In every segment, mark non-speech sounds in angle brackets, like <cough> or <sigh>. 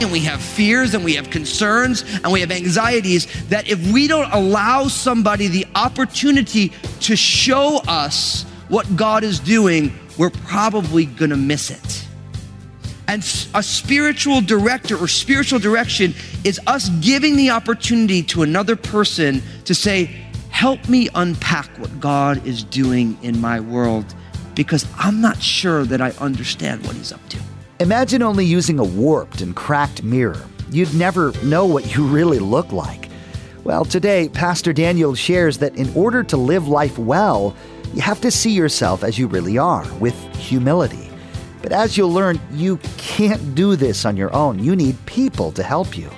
And we have fears and we have concerns and we have anxieties that if we don't allow somebody the opportunity to show us what God is doing, we're probably gonna miss it. And a spiritual director or spiritual direction is us giving the opportunity to another person to say, Help me unpack what God is doing in my world because I'm not sure that I understand what He's up to. Imagine only using a warped and cracked mirror. You'd never know what you really look like. Well, today, Pastor Daniel shares that in order to live life well, you have to see yourself as you really are, with humility. But as you'll learn, you can't do this on your own. You need people to help you.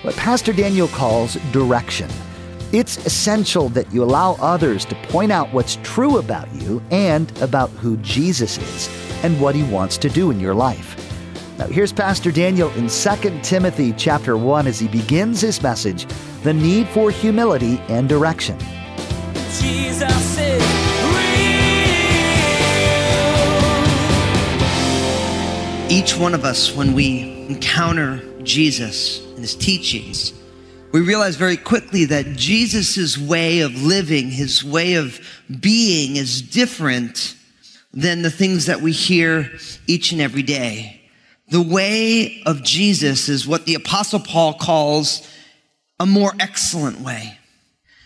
What Pastor Daniel calls direction. It's essential that you allow others to point out what's true about you and about who Jesus is and what he wants to do in your life. Now here's Pastor Daniel in 2 Timothy chapter 1 as he begins his message, the need for humility and direction. Jesus is each one of us, when we encounter Jesus and his teachings, we realize very quickly that Jesus' way of living, his way of being is different than the things that we hear each and every day. The way of Jesus is what the apostle Paul calls a more excellent way.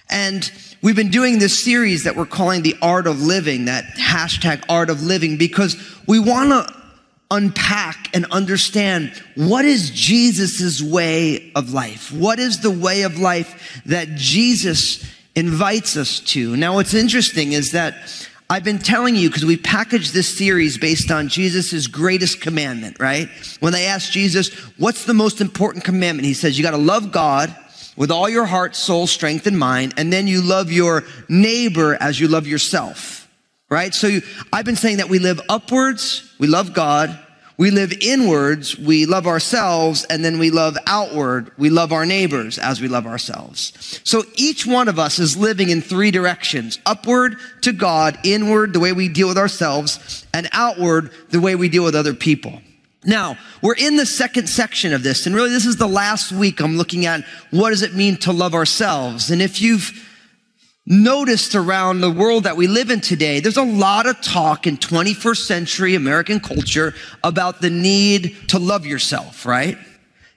And we've been doing this series that we're calling the art of living, that hashtag art of living, because we want to unpack and understand what is Jesus' way of life? What is the way of life that Jesus invites us to? Now, what's interesting is that I've been telling you because we packaged this series based on Jesus' greatest commandment, right? When they asked Jesus, what's the most important commandment? He says, you got to love God with all your heart, soul, strength, and mind, and then you love your neighbor as you love yourself, right? So you, I've been saying that we live upwards, we love God, we live inwards, we love ourselves, and then we love outward, we love our neighbors as we love ourselves. So each one of us is living in three directions upward to God, inward, the way we deal with ourselves, and outward, the way we deal with other people. Now, we're in the second section of this, and really this is the last week I'm looking at what does it mean to love ourselves. And if you've noticed around the world that we live in today, there's a lot of talk in 21st century American culture about the need to love yourself, right?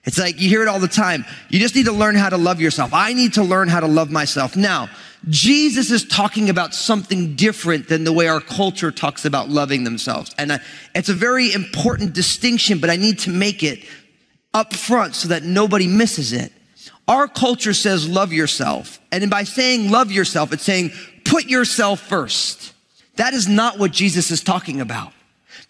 It's like you hear it all the time. You just need to learn how to love yourself. I need to learn how to love myself. Now, Jesus is talking about something different than the way our culture talks about loving themselves. And it's a very important distinction, but I need to make it up front so that nobody misses it. Our culture says love yourself. And by saying love yourself, it's saying put yourself first. That is not what Jesus is talking about.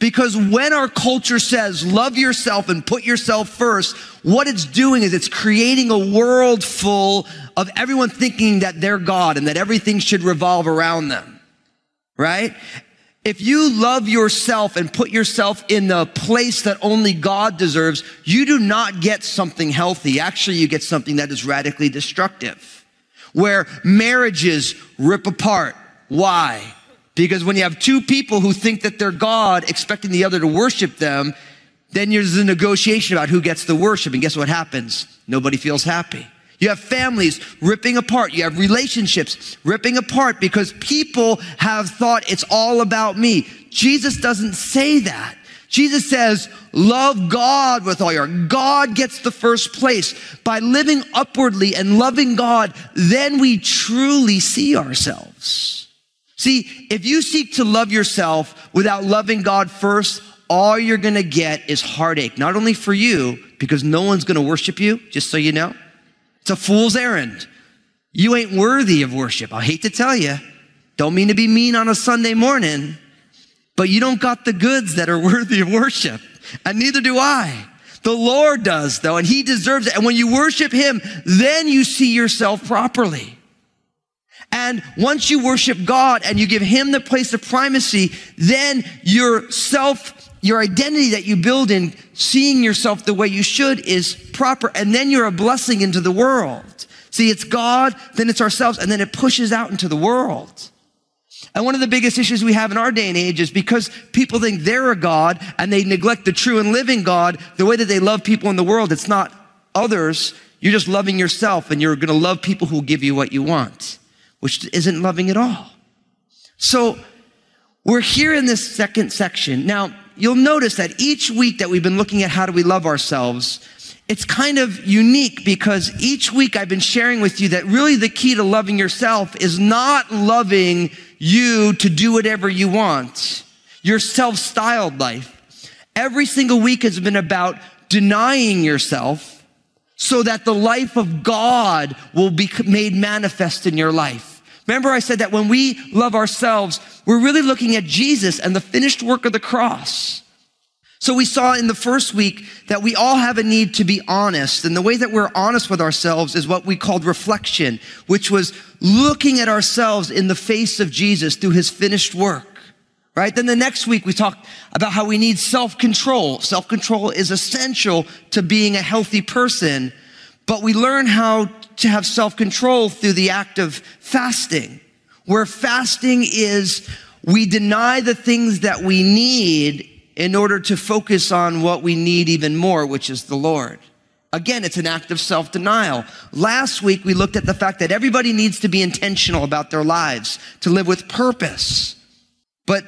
Because when our culture says love yourself and put yourself first, what it's doing is it's creating a world full of everyone thinking that they're God and that everything should revolve around them. Right? If you love yourself and put yourself in the place that only God deserves, you do not get something healthy. Actually, you get something that is radically destructive, where marriages rip apart. Why? Because when you have two people who think that they're God, expecting the other to worship them, then there's a negotiation about who gets the worship. And guess what happens? Nobody feels happy. You have families ripping apart. You have relationships ripping apart because people have thought it's all about me. Jesus doesn't say that. Jesus says, love God with all your. God gets the first place. By living upwardly and loving God, then we truly see ourselves. See, if you seek to love yourself without loving God first, all you're gonna get is heartache. Not only for you, because no one's gonna worship you, just so you know. It's a fool's errand. You ain't worthy of worship. I hate to tell you. Don't mean to be mean on a Sunday morning, but you don't got the goods that are <laughs> worthy of worship. And neither do I. The Lord does though, and He deserves it. And when you worship Him, then you see yourself properly. And once you worship God and you give Him the place of primacy, then your self, your identity that you build in seeing yourself the way you should is proper. And then you're a blessing into the world. See, it's God, then it's ourselves, and then it pushes out into the world. And one of the biggest issues we have in our day and age is because people think they're a God and they neglect the true and living God, the way that they love people in the world, it's not others. You're just loving yourself and you're going to love people who will give you what you want, which isn't loving at all. So we're here in this second section. Now, you'll notice that each week that we've been looking at how do we love ourselves, it's kind of unique because each week I've been sharing with you that really the key to loving yourself is not loving you to do whatever you want, your self-styled life. Every single week has been about denying yourself so that the life of God will be made manifest in your life. Remember I said that when we love ourselves, we're really looking at Jesus and the finished work of the cross. So we saw in the first week that we all have a need to be honest. And the way that we're honest with ourselves is what we called reflection, which was looking at ourselves in the face of Jesus through his finished work. Right? Then the next week we talked about how we need self-control. Self-control is essential to being a healthy person, but we learn how to have self-control through the act of fasting, where fasting is we deny the things that we need in order to focus on what we need even more, which is the Lord. Again, it's an act of self-denial. Last week, we looked at the fact that everybody needs to be intentional about their lives, to live with purpose. But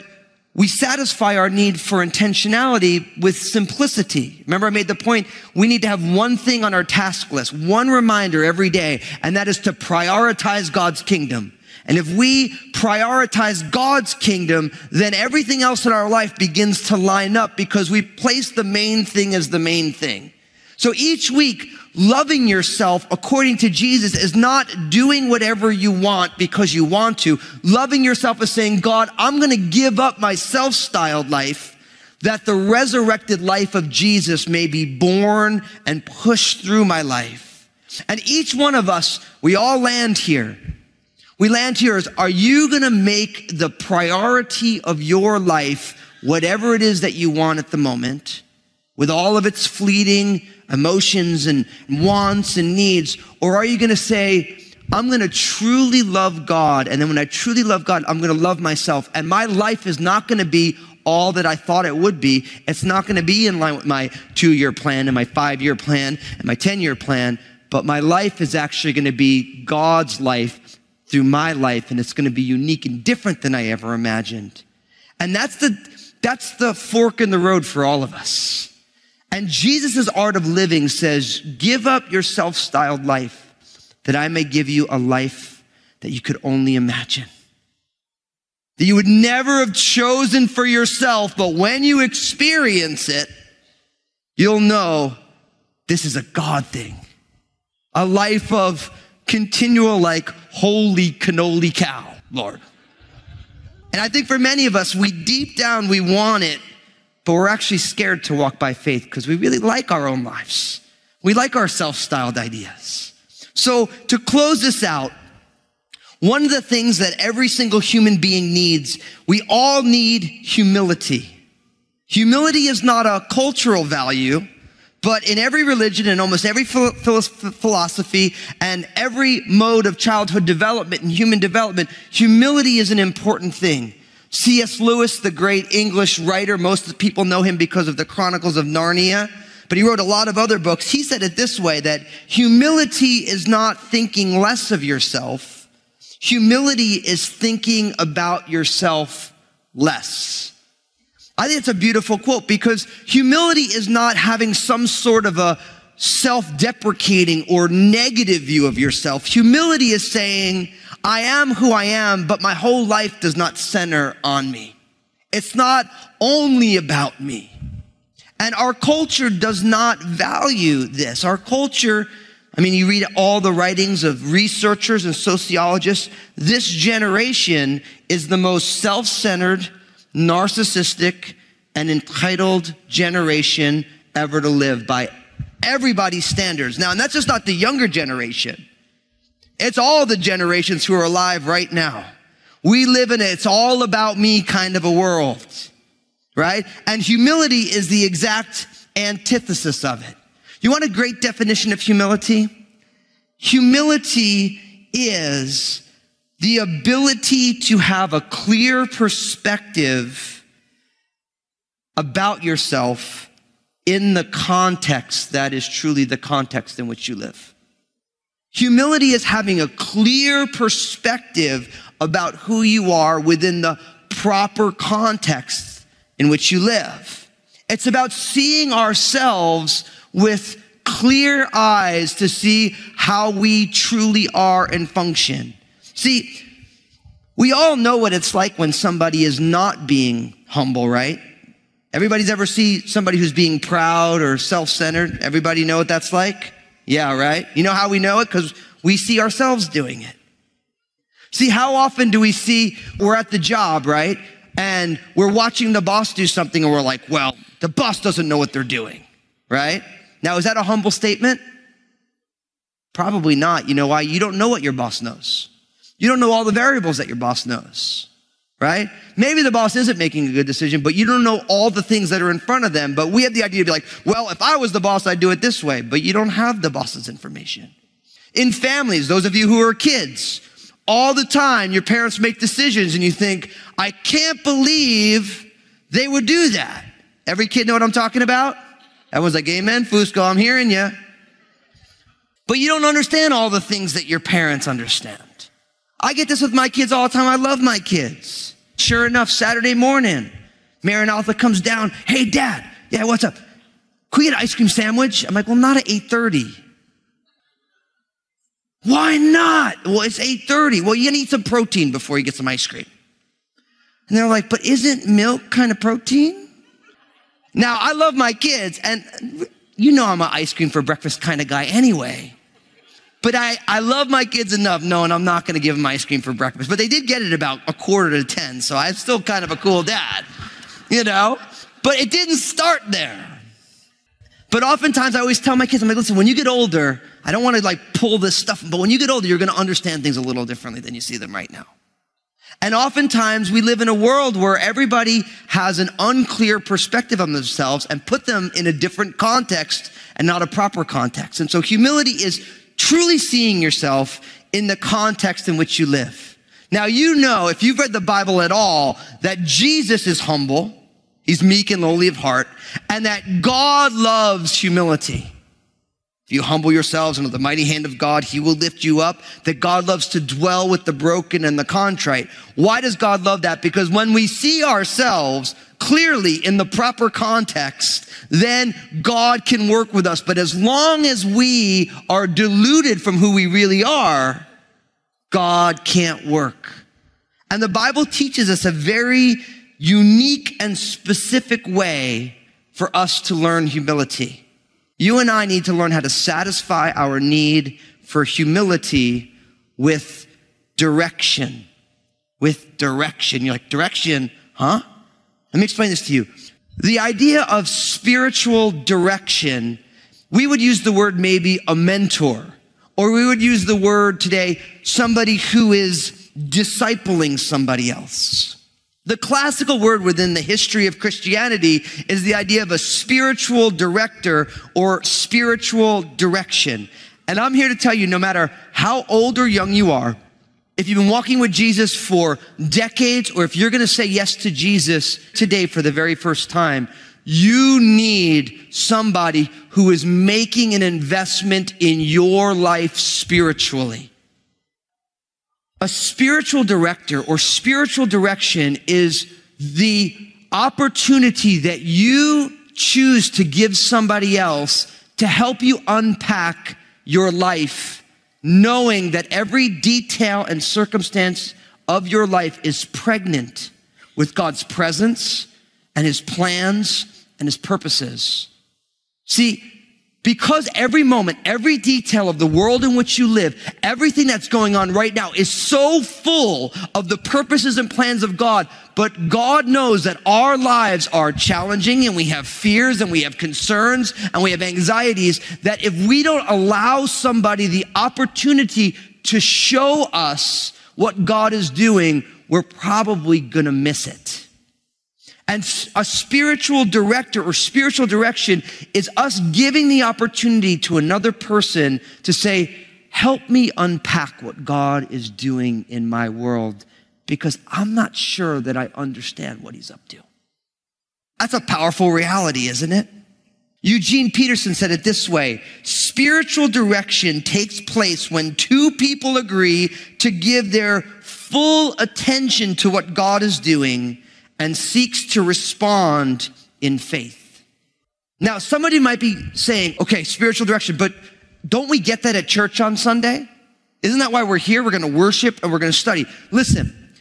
we satisfy our need for intentionality with simplicity. Remember, I made the point we need to have one thing on our task list, one reminder every day, and that is to prioritize God's kingdom. And if we prioritize God's kingdom, then everything else in our life begins to line up because we place the main thing as the main thing. So each week, loving yourself according to Jesus is not doing whatever you want because you want to. Loving yourself is saying, God, I'm going to give up my self-styled life that the resurrected life of Jesus may be born and pushed through my life. And each one of us, we all land here we land here is, are you going to make the priority of your life whatever it is that you want at the moment with all of its fleeting emotions and wants and needs? Or are you going to say, I'm going to truly love God. And then when I truly love God, I'm going to love myself. And my life is not going to be all that I thought it would be. It's not going to be in line with my two year plan and my five year plan and my 10 year plan. But my life is actually going to be God's life through my life and it's going to be unique and different than I ever imagined. And that's the, that's the fork in the road for all of us. And Jesus' art of living says, give up your self-styled life that I may give you a life that you could only imagine. That you would never have chosen for yourself, but when you experience it, you'll know this is a God thing. A life of continual like holy cannoli cow, Lord. And I think for many of us, we deep down, we want it, but we're actually scared to walk by faith because we really like our own lives. We like our self-styled ideas. So to close this out, one of the things that every single human being needs, we all need humility. Humility is not a cultural value. But in every religion and almost every philosophy and every mode of childhood development and human development, humility is an important thing. C.S. Lewis, the great English writer, most people know him because of the Chronicles of Narnia, but he wrote a lot of other books. He said it this way, that humility is not thinking less of yourself. Humility is thinking about yourself less. I think it's a beautiful quote because humility is not having some sort of a self-deprecating or negative view of yourself. Humility is saying, I am who I am, but my whole life does not center on me. It's not only about me. And our culture does not value this. Our culture, I mean, you read all the writings of researchers and sociologists. This generation is the most self-centered, narcissistic, and entitled generation ever to live by everybody's standards. Now, and that's just not the younger generation. It's all the generations who are alive right now. We live in a it's all about me kind of a world, right? And humility is the exact antithesis of it. You want a great definition of humility? Humility is the ability to have a clear perspective about yourself in the context that is truly the context in which you live. Humility is having a clear perspective about who you are within the proper context in which you live. It's about seeing ourselves with clear eyes to see how we truly are and function. See, we all know what it's like when somebody is not being humble, right? Everybody's ever see somebody who's being proud or self-centered? Everybody know what that's like? Yeah, right? You know how we know it? Because we see ourselves doing it. See, how often do we see we're at the job, right? And we're watching the boss do something and we're like, well, the boss doesn't know what they're doing, right? Now, is that a humble statement? Probably not. You know why? You don't know what your boss knows. You don't know all the variables that your boss knows, right? Maybe the boss isn't making a good decision, but you don't know all the things that are in front of them. But we have the idea to be like, well, if I was the boss, I'd do it this way. But you don't have the boss's information. In families, those of you who are kids, all the time your parents make decisions and you think, I can't believe they would do that. Every kid know what I'm talking about? Everyone's like, Amen, Fusco, I'm hearing you. But you don't understand all the things that your parents understand. I get this with my kids all the time. I love my kids. Sure enough, Saturday morning, Maranatha comes down. Hey, dad. Yeah, what's up? Can we get an ice cream sandwich? I'm like, well, not at 8.30. Why not? Well, it's 8.30. Well, you need some protein before you get some ice cream. And they're like, but isn't milk kind of protein? Now, I love my kids, and you know I'm an ice cream for breakfast kind of guy anyway. But I, I love my kids enough knowing I'm not going to give them ice cream for breakfast. But they did get it about a quarter to 10, so I'm still kind of a cool dad, you know? But it didn't start there. But oftentimes I always tell my kids, I'm like, listen, when you get older, I don't want to like pull this stuff, but when you get older, you're going to understand things a little differently than you see them right now. And oftentimes we live in a world where everybody has an unclear perspective on themselves and put them in a different context and not a proper context. And so humility is truly seeing yourself in the context in which you live. Now, you know, if you've read the Bible at all, that Jesus is humble. He's meek and lowly of heart and that God loves humility. If you humble yourselves under the mighty hand of God, he will lift you up. That God loves to dwell with the broken and the contrite. Why does God love that? Because when we see ourselves clearly in the proper context, then God can work with us. But as long as we are deluded from who we really are, God can't work. And the Bible teaches us a very unique and specific way for us to learn humility. You and I need to learn how to satisfy our need for humility with direction. With direction. You're like, direction, huh? Let me explain this to you. The idea of spiritual direction, we would use the word maybe a mentor, or we would use the word today, somebody who is discipling somebody else. The classical word within the history of Christianity is the idea of a spiritual director or spiritual direction. And I'm here to tell you, no matter how old or young you are, if you've been walking with Jesus for decades, or if you're going to say yes to Jesus today for the very first time, you need somebody who is making an investment in your life spiritually. A spiritual director or spiritual direction is the opportunity that you choose to give somebody else to help you unpack your life, knowing that every detail and circumstance of your life is pregnant with God's presence and his plans and his purposes. See, because every moment, every detail of the world in which you live, everything that's going on right now is so full of the purposes and plans of God. But God knows that our lives are challenging and we have fears and we have concerns and we have anxieties that if we don't allow somebody the opportunity to show us what God is doing, we're probably gonna miss it. And a spiritual director or spiritual direction is us giving the opportunity to another person to say, help me unpack what God is doing in my world because I'm not sure that I understand what he's up to. That's a powerful reality, isn't it? Eugene Peterson said it this way spiritual direction takes place when two people agree to give their full attention to what God is doing and seeks to respond in faith. Now, somebody might be saying, okay, spiritual direction, but don't we get that at church on Sunday? Isn't that why we're here? We're going to worship and we're going to study. Listen,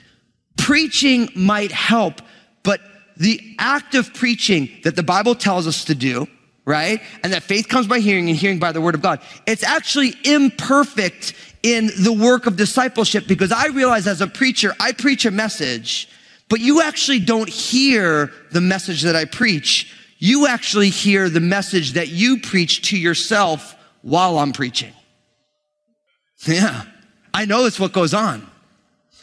preaching might help, but the act of preaching that the Bible tells us to do, right? And that faith comes by hearing and hearing by the word of God. It's actually imperfect in the work of discipleship because I realize as a preacher, I preach a message, but you actually don't hear the message that I preach. You actually hear the message that you preach to yourself while I'm preaching. Yeah, I know that's what goes on.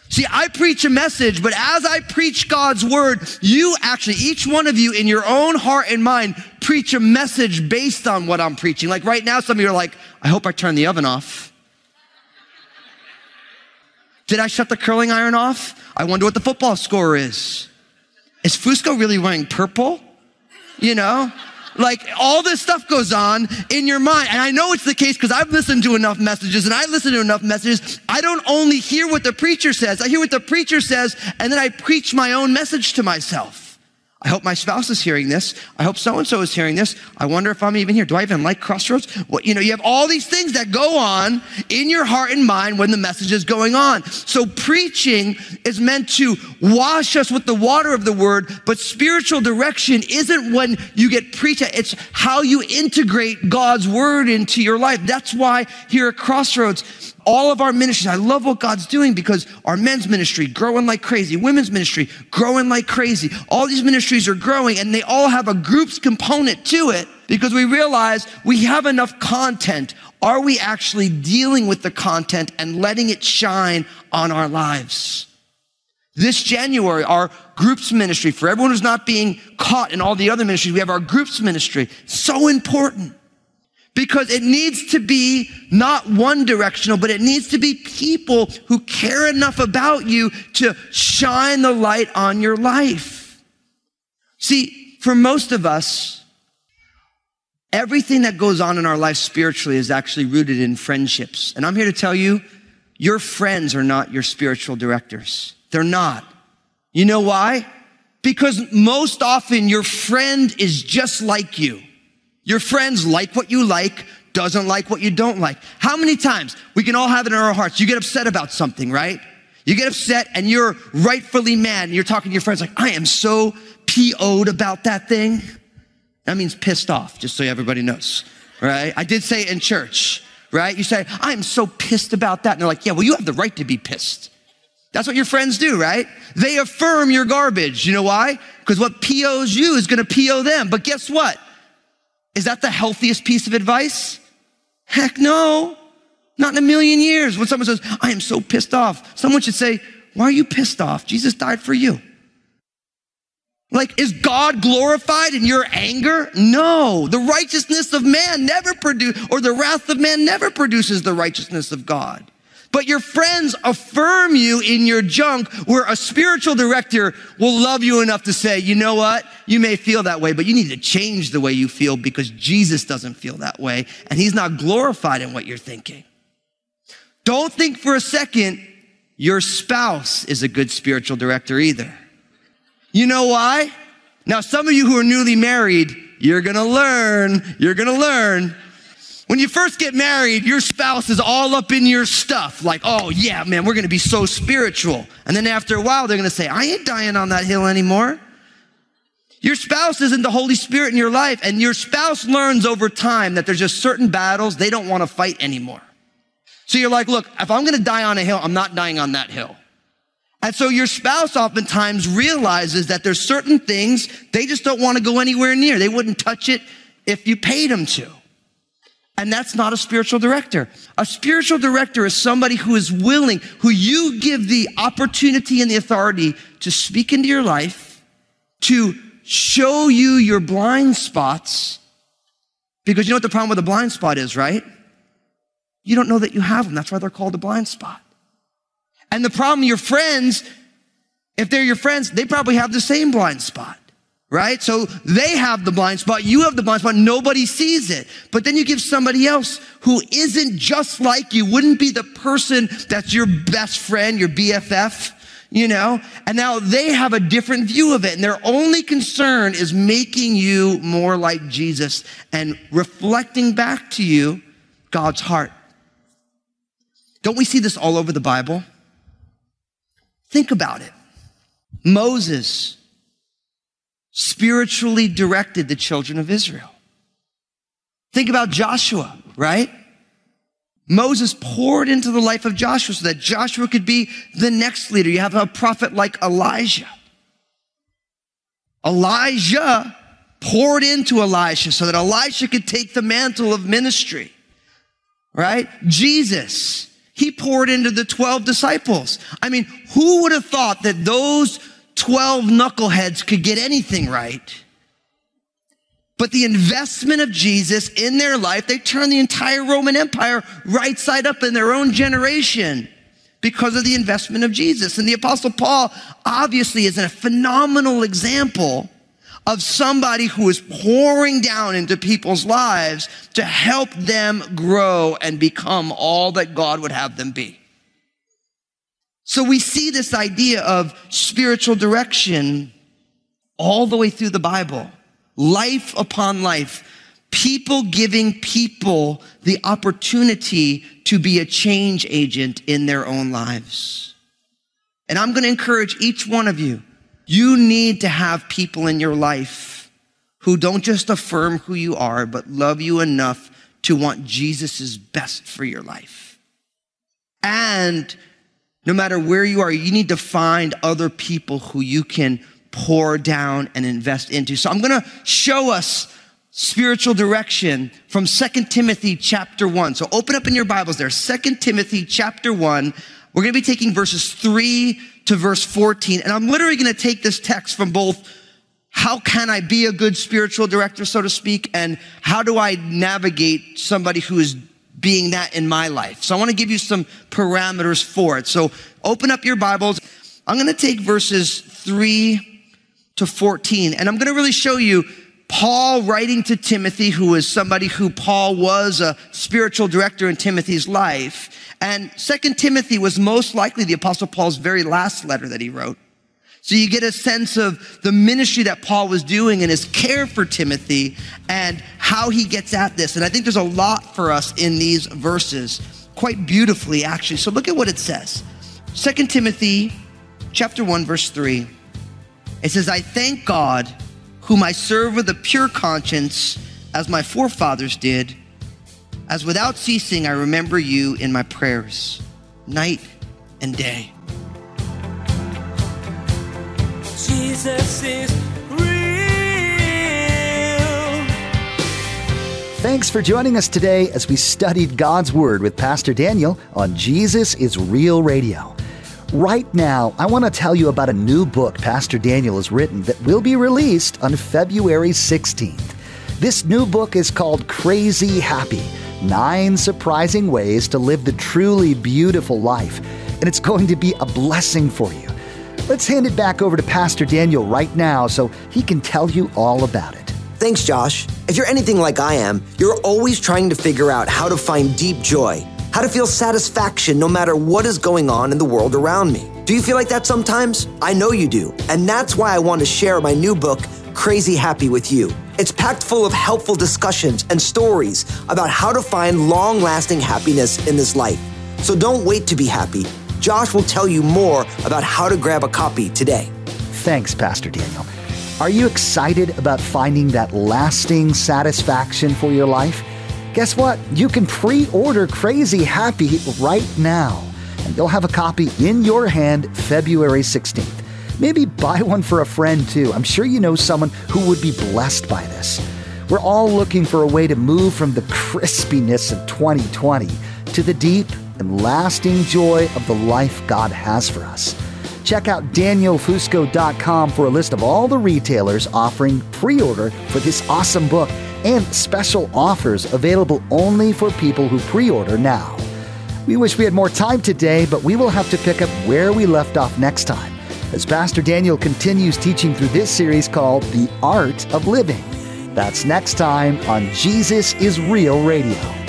See, I preach a message, but as I preach God's word, you actually, each one of you in your own heart and mind, preach a message based on what I'm preaching. Like right now, some of you are like, I hope I turn the oven off. Did I shut the curling iron off? I wonder what the football score is. Is Fusco really wearing purple? You know? Like all this stuff goes on in your mind. And I know it's the case because I've listened to enough messages and I listen to enough messages. I don't only hear what the preacher says. I hear what the preacher says and then I preach my own message to myself. I hope my spouse is hearing this. I hope so and so is hearing this. I wonder if I'm even here. Do I even like Crossroads? You know, you have all these things that go on in your heart and mind when the message is going on. So preaching is meant to wash us with the water of the word, but spiritual direction isn't when you get preached. It's how you integrate God's word into your life. That's why here at Crossroads, all of our ministries. I love what God's doing because our men's ministry growing like crazy, women's ministry growing like crazy. All these ministries are growing and they all have a groups component to it because we realize we have enough content. Are we actually dealing with the content and letting it shine on our lives? This January, our groups ministry, for everyone who's not being caught in all the other ministries, we have our groups ministry. So important because it needs to be not one directional, but it needs to be people who care enough about you to shine the light on your life. See, for most of us, everything that goes on in our life spiritually is actually rooted in friendships. And I'm here to tell you, your friends are not your spiritual directors. They're not. You know why? Because most often your friend is just like you. Your friends like what you like, doesn't like what you don't like. How many times we can all have it in our hearts? You get upset about something, right? You get upset and you're rightfully mad and you're talking to your friends like, I am so PO'd about that thing. That means pissed off, just so everybody knows, right? I did say it in church, right? You say, I am so pissed about that. And they're like, yeah, well, you have the right to be pissed. That's what your friends do, right? They affirm your garbage. You know why? Because what POs you is going to PO them. But guess what? Is that the healthiest piece of advice? Heck no. Not in a million years. When someone says, I am so pissed off, someone should say, Why are you pissed off? Jesus died for you. Like, is God glorified in your anger? No. The righteousness of man never produce, or the wrath of man never produces the righteousness of God. But your friends affirm you in your junk where a spiritual director will love you enough to say, you know what? You may feel that way, but you need to change the way you feel because Jesus doesn't feel that way and he's not glorified in what you're thinking. Don't think for a second your spouse is a good spiritual director either. You know why? Now, some of you who are newly married, you're gonna learn, you're gonna learn when you first get married, your spouse is all up in your stuff. Like, oh yeah, man, we're to be so spiritual. And then after a while, they're to say, I ain't dying on that hill anymore. Your spouse isn't the Holy Spirit in your life. And your spouse learns over time that there's just certain battles they don't want to fight anymore. So you're like, look, if I'm to die on a hill, I'm not dying on that hill. And so your spouse oftentimes realizes that there's certain things they just don't want to go anywhere near. They wouldn't touch it if you paid them to. And that's not a spiritual director. A spiritual director is somebody who is willing, who you give the opportunity and the authority to speak into your life, to show you your blind spots. Because you know what the problem with a blind spot is, right? You don't know that you have them. That's why they're called a blind spot. And the problem, your friends, if they're your friends, they probably have the same blind spot right? So they have the blind spot. You have the blind spot. Nobody sees it. But then you give somebody else who isn't just like you, wouldn't be the person that's your best friend, your BFF, you know? And now they have a different view of it. And their only concern is making you more like Jesus and reflecting back to you God's heart. Don't we see this all over the Bible? Think about it. Moses, spiritually directed the children of Israel. Think about Joshua, right? Moses poured into the life of Joshua so that Joshua could be the next leader. You have a prophet like Elijah. Elijah poured into Elisha so that Elisha could take the mantle of ministry, right? Jesus, he poured into the 12 disciples. I mean, who would have thought that those 12 knuckleheads could get anything right. But the investment of Jesus in their life, they turned the entire Roman Empire right side up in their own generation because of the investment of Jesus. And the apostle Paul obviously is a phenomenal example of somebody who is pouring down into people's lives to help them grow and become all that God would have them be. So we see this idea of spiritual direction all the way through the Bible. Life upon life. People giving people the opportunity to be a change agent in their own lives. And I'm going to encourage each one of you. You need to have people in your life who don't just affirm who you are, but love you enough to want Jesus' best for your life. And no matter where you are, you need to find other people who you can pour down and invest into. So I'm going to show us spiritual direction from Second Timothy chapter 1. So open up in your Bibles there. Second Timothy chapter 1. We're going to be taking verses 3 to verse 14. And I'm literally going to take this text from both how can I be a good spiritual director, so to speak, and how do I navigate somebody who is being that in my life. So I want to give you some parameters for it. So open up your Bibles. I'm going to take verses 3 to 14 and I'm going to really show you Paul writing to Timothy, who is somebody who Paul was a spiritual director in Timothy's life. And second Timothy was most likely the apostle Paul's very last letter that he wrote. So you get a sense of the ministry that Paul was doing and his care for Timothy and how he gets at this. And I think there's a lot for us in these verses, quite beautifully, actually. So look at what it says. 2 Timothy chapter 1, verse 3. It says, I thank God, whom I serve with a pure conscience, as my forefathers did, as without ceasing I remember you in my prayers, night and day. Jesus is real. Thanks for joining us today as we studied God's Word with Pastor Daniel on Jesus is Real Radio. Right now, I want to tell you about a new book Pastor Daniel has written that will be released on February 16th. This new book is called Crazy Happy Nine Surprising Ways to Live the Truly Beautiful Life, and it's going to be a blessing for you. Let's hand it back over to Pastor Daniel right now so he can tell you all about it. Thanks, Josh. If you're anything like I am, you're always trying to figure out how to find deep joy, how to feel satisfaction no matter what is going on in the world around me. Do you feel like that sometimes? I know you do. And that's why I want to share my new book, Crazy Happy, with you. It's packed full of helpful discussions and stories about how to find long lasting happiness in this life. So don't wait to be happy. Josh will tell you more about how to grab a copy today. Thanks, Pastor Daniel. Are you excited about finding that lasting satisfaction for your life? Guess what? You can pre order Crazy Happy right now, and you'll have a copy in your hand February 16th. Maybe buy one for a friend too. I'm sure you know someone who would be blessed by this. We're all looking for a way to move from the <laughs> crispiness of 2020 to the deep and lasting joy of the life God has for us. Check out danielfusco.com for a list of all the retailers offering pre order for this awesome book and special offers available only for people who pre order now. We wish we had more time today, but we will have to pick up where we left off next time as Pastor Daniel continues teaching through this series called The Art of Living. That's next time on Jesus is Real Radio.